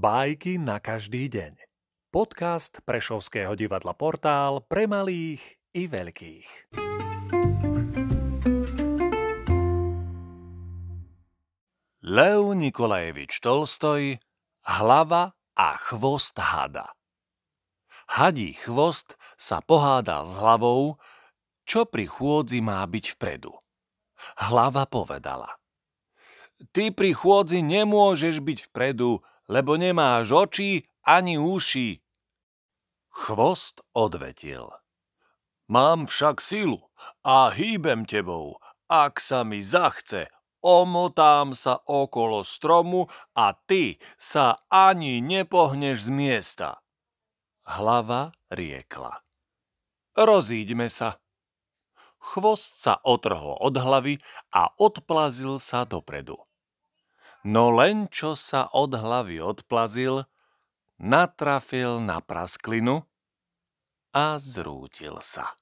Bajky na každý deň. Podcast Prešovského divadla Portál pre malých i veľkých. Lev Nikolajevič Tolstoj Hlava a chvost hada Hadí chvost sa pohádal s hlavou, čo pri chôdzi má byť vpredu. Hlava povedala. Ty pri chôdzi nemôžeš byť vpredu, lebo nemáš oči ani uši. Chvost odvetil. Mám však silu a hýbem tebou. Ak sa mi zachce, omotám sa okolo stromu a ty sa ani nepohneš z miesta. Hlava riekla. Rozíďme sa. Chvost sa otrhol od hlavy a odplazil sa dopredu no len čo sa od hlavy odplazil, natrafil na prasklinu a zrútil sa.